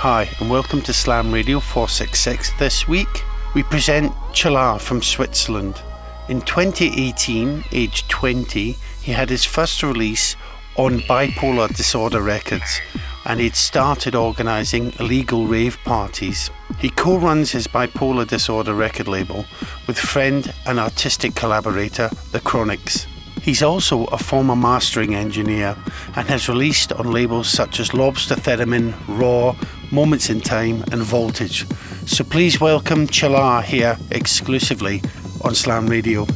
Hi, and welcome to Slam Radio 466. This week, we present Chlär from Switzerland. In 2018, aged 20, he had his first release on Bipolar Disorder Records, and he'd started organising illegal rave parties. He co runs his Bipolar Disorder record label with friend and artistic collaborator, The Chronics. He's also a former mastering engineer and has released on labels such as Lobster Theremin, Raw, Moments in Time, and Voltage. So please welcome Chlär here exclusively on Slam Radio.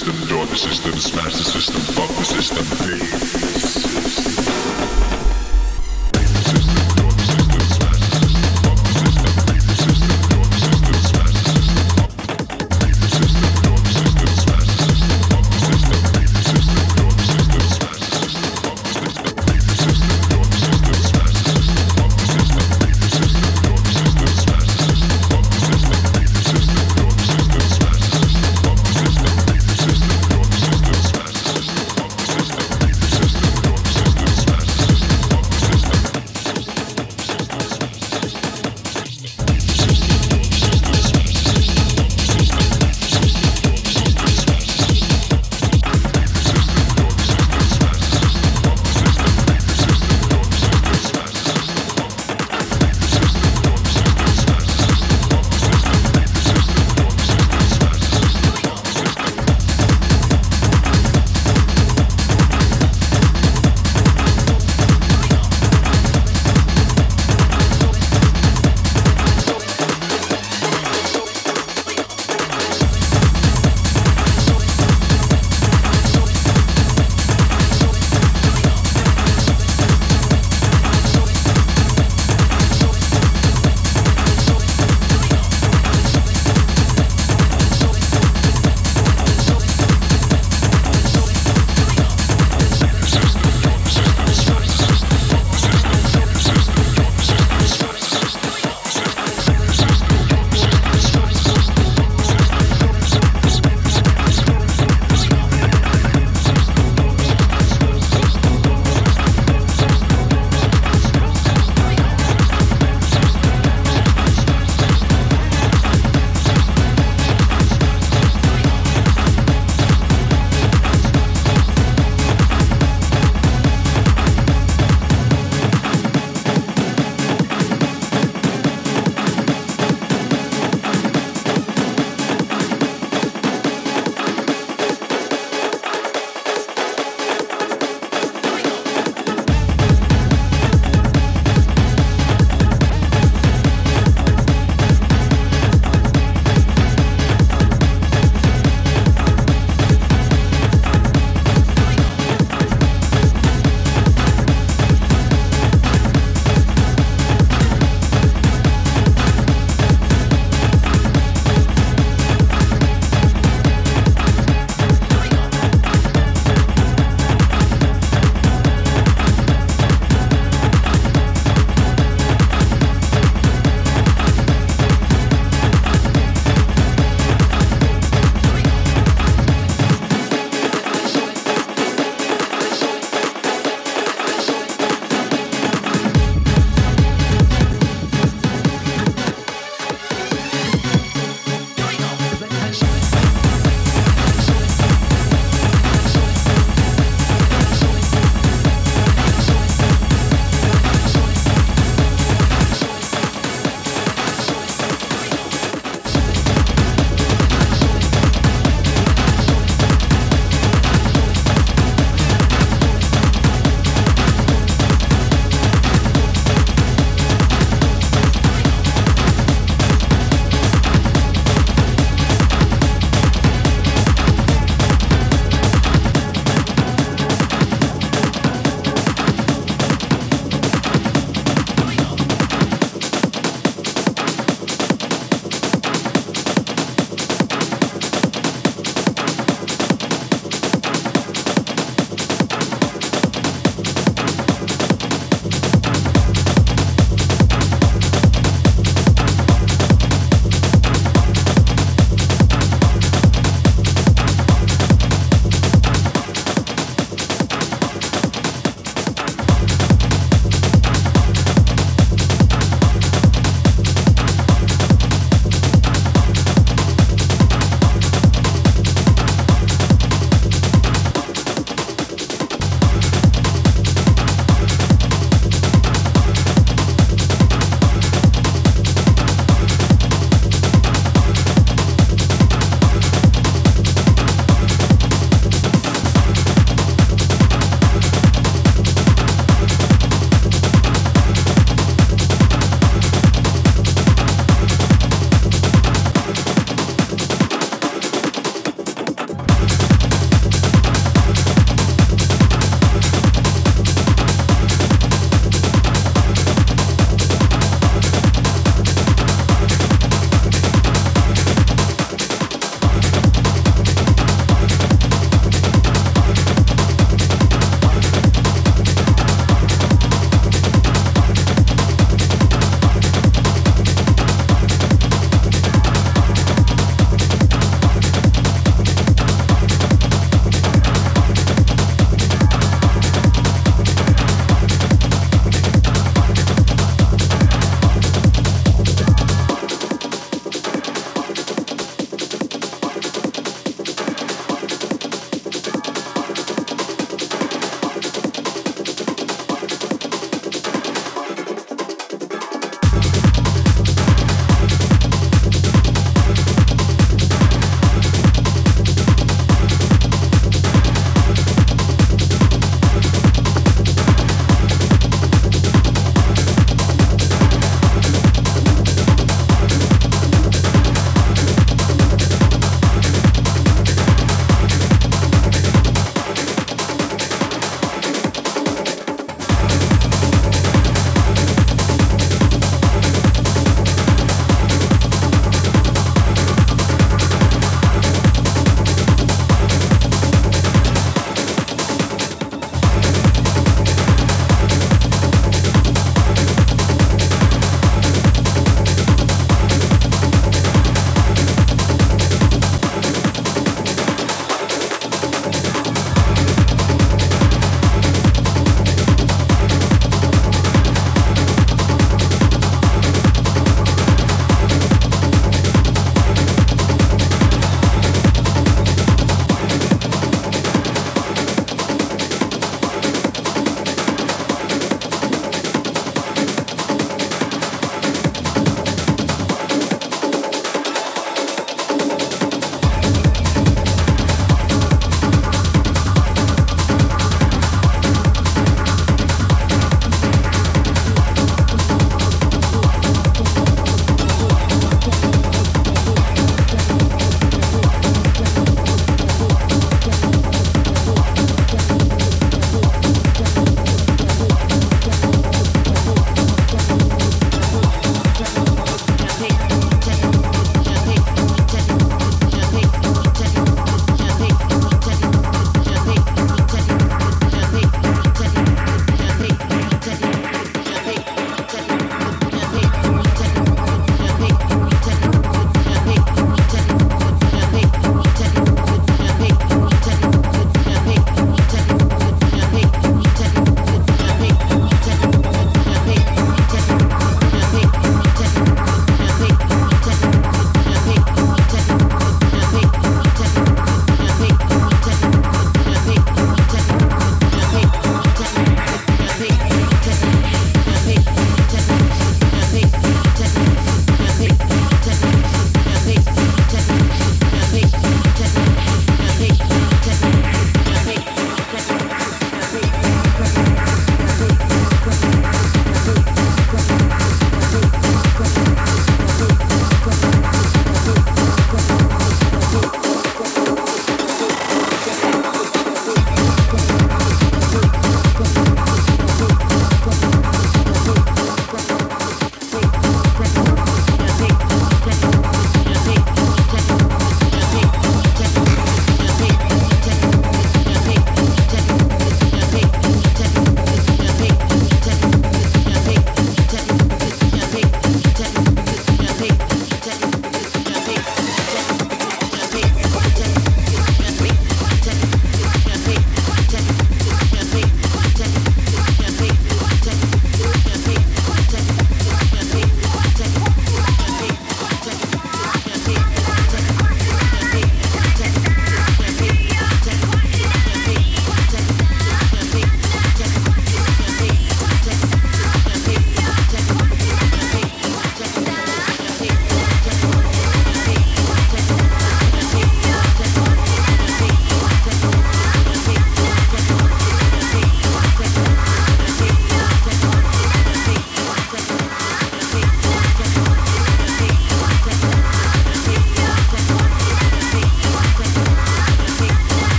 System, join the system,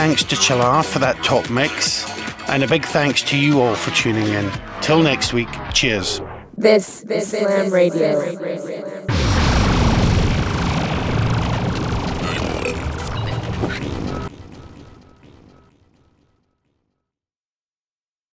thanks to Chlär for that top mix, and a big thanks to you all for tuning in. Till next week, cheers. This is Slam Radio.